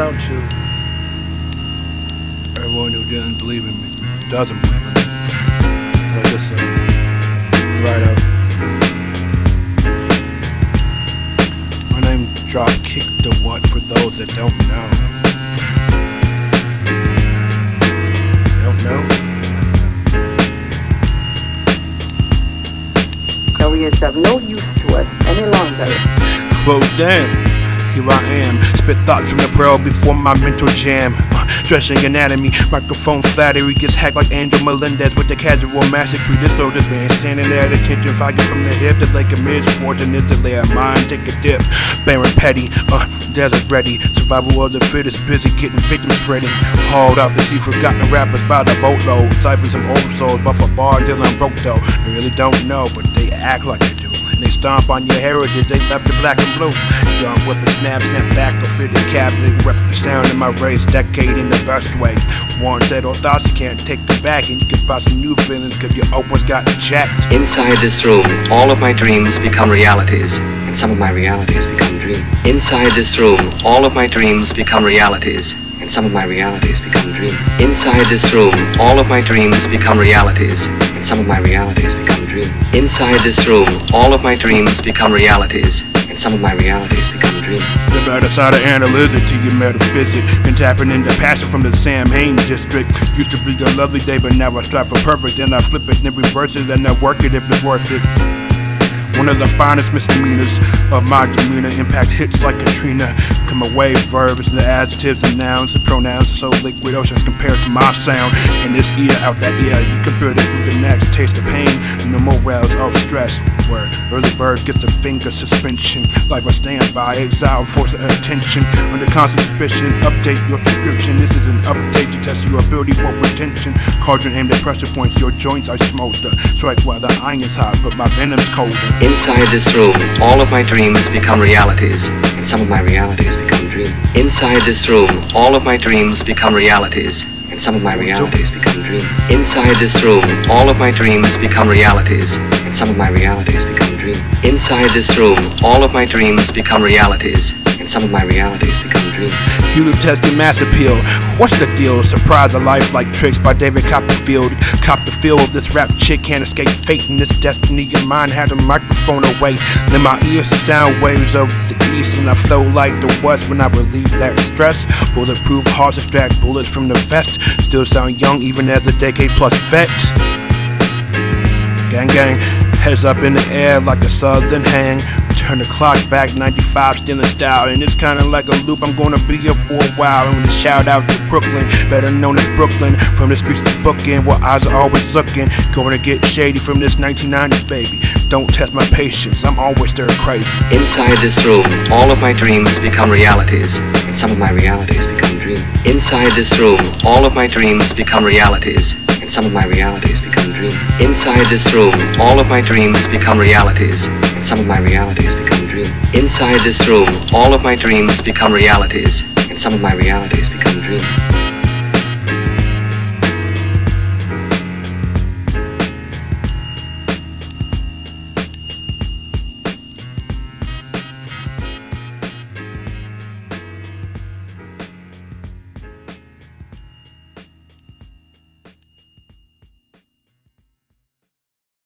out to everyone who didn't believe in me, doesn't believe in me. Like I said, right up. My name Dropkick the What for those that don't know. Don't know? Is of no use to us any longer. Well, damn. Here I am, spit thoughts from the braille before my mental jam. Uh, stressing anatomy, microphone flattery gets hacked like Angel Melendez with the casual. This older man standing there at attention, fire from the hip. The lake of misfortune is the layer mine. Take a dip, Baron Petty, uh, desert ready. Survival of the fittest, busy getting victims spreading. Hauled out to see forgotten rappers by the boatload. Cyphering some old souls, but for bar I'm broke though. They really don't know, but they act like. They stomp on your heritage, they left the black and blue. Young whip snap, back, or fit the cabinet. Rep the sound in my race, decade in the best way. One said all thoughts you can't take them back, and you can find some new feelings, cause your old got jacked. Inside this room, all of my dreams become realities, and some of my realities become dreams. Inside this room, all of my dreams become realities, and some of my realities become dreams. Inside this room, all of my dreams become realities, and some of my realities become dreams. Inside this room, all of my dreams become realities, and some of my realities become dreams. The better side of analysis to your metaphysics and tapping into passion from the Sam Haines district. Used to be a lovely day, but now I strive for perfect. Then I flip it and reverse it and I work it if it's worth it. One of the finest misdemeanors of my demeanor impact hits like Katrina. Come away, verbs, and the adjectives and nouns, the pronouns are so liquid oceans compared to my sound. In this ear, out that ear, you can feel it through the next. Taste the pain, no more wells of stress. Where early bird gets a finger suspension. Life I stand by, exile, force of attention. Under constant suspicion, update your prescription. This is an update to test your ability for retention. Cauldron aimed at pressure points, your joints I smolder. Strike while the iron is hot, but my venom's colder. Inside this room, all of my dreams become realities, some of my realities become dreams. Inside this room, all of my dreams become realities, and some of my realities become dreams. Inside this room, all of my dreams become realities, and some of my realities become dreams. Inside this room, all of my dreams become realities, some of my realities become dreams. Hewlett Testing Mass Appeal. What's the deal? Surprise a life like tricks by David Copperfield. Cop the feel of this rap chick can't escape fate and this destiny Your mind had a microphone away. Then my ears the sound waves of the east and I flow like the west when I relieve that stress. Bulletproof hearts extract bullets from the vest. Still sound young even as a decade plus vet. Gang gang, heads up in the air like a southern hang. Turn the clock back 95 still in style. And it's kinda like a loop I'm gonna be here for a while. And shout out to Brooklyn better known as Brooklyn. From the streets to Brooklyn where eyes are always looking. To get shady from this 1990s baby. Don't test my patience I'm always stir crazy. Inside this room, all of my dreams become realities, and some of my realities become dreams. Inside this room, all of my dreams become realities, and some of my realities become dreams. Inside this room, all of my dreams become realities, some of my realities become dreams. Inside this room, all of my dreams become realities, and some of my realities become dreams.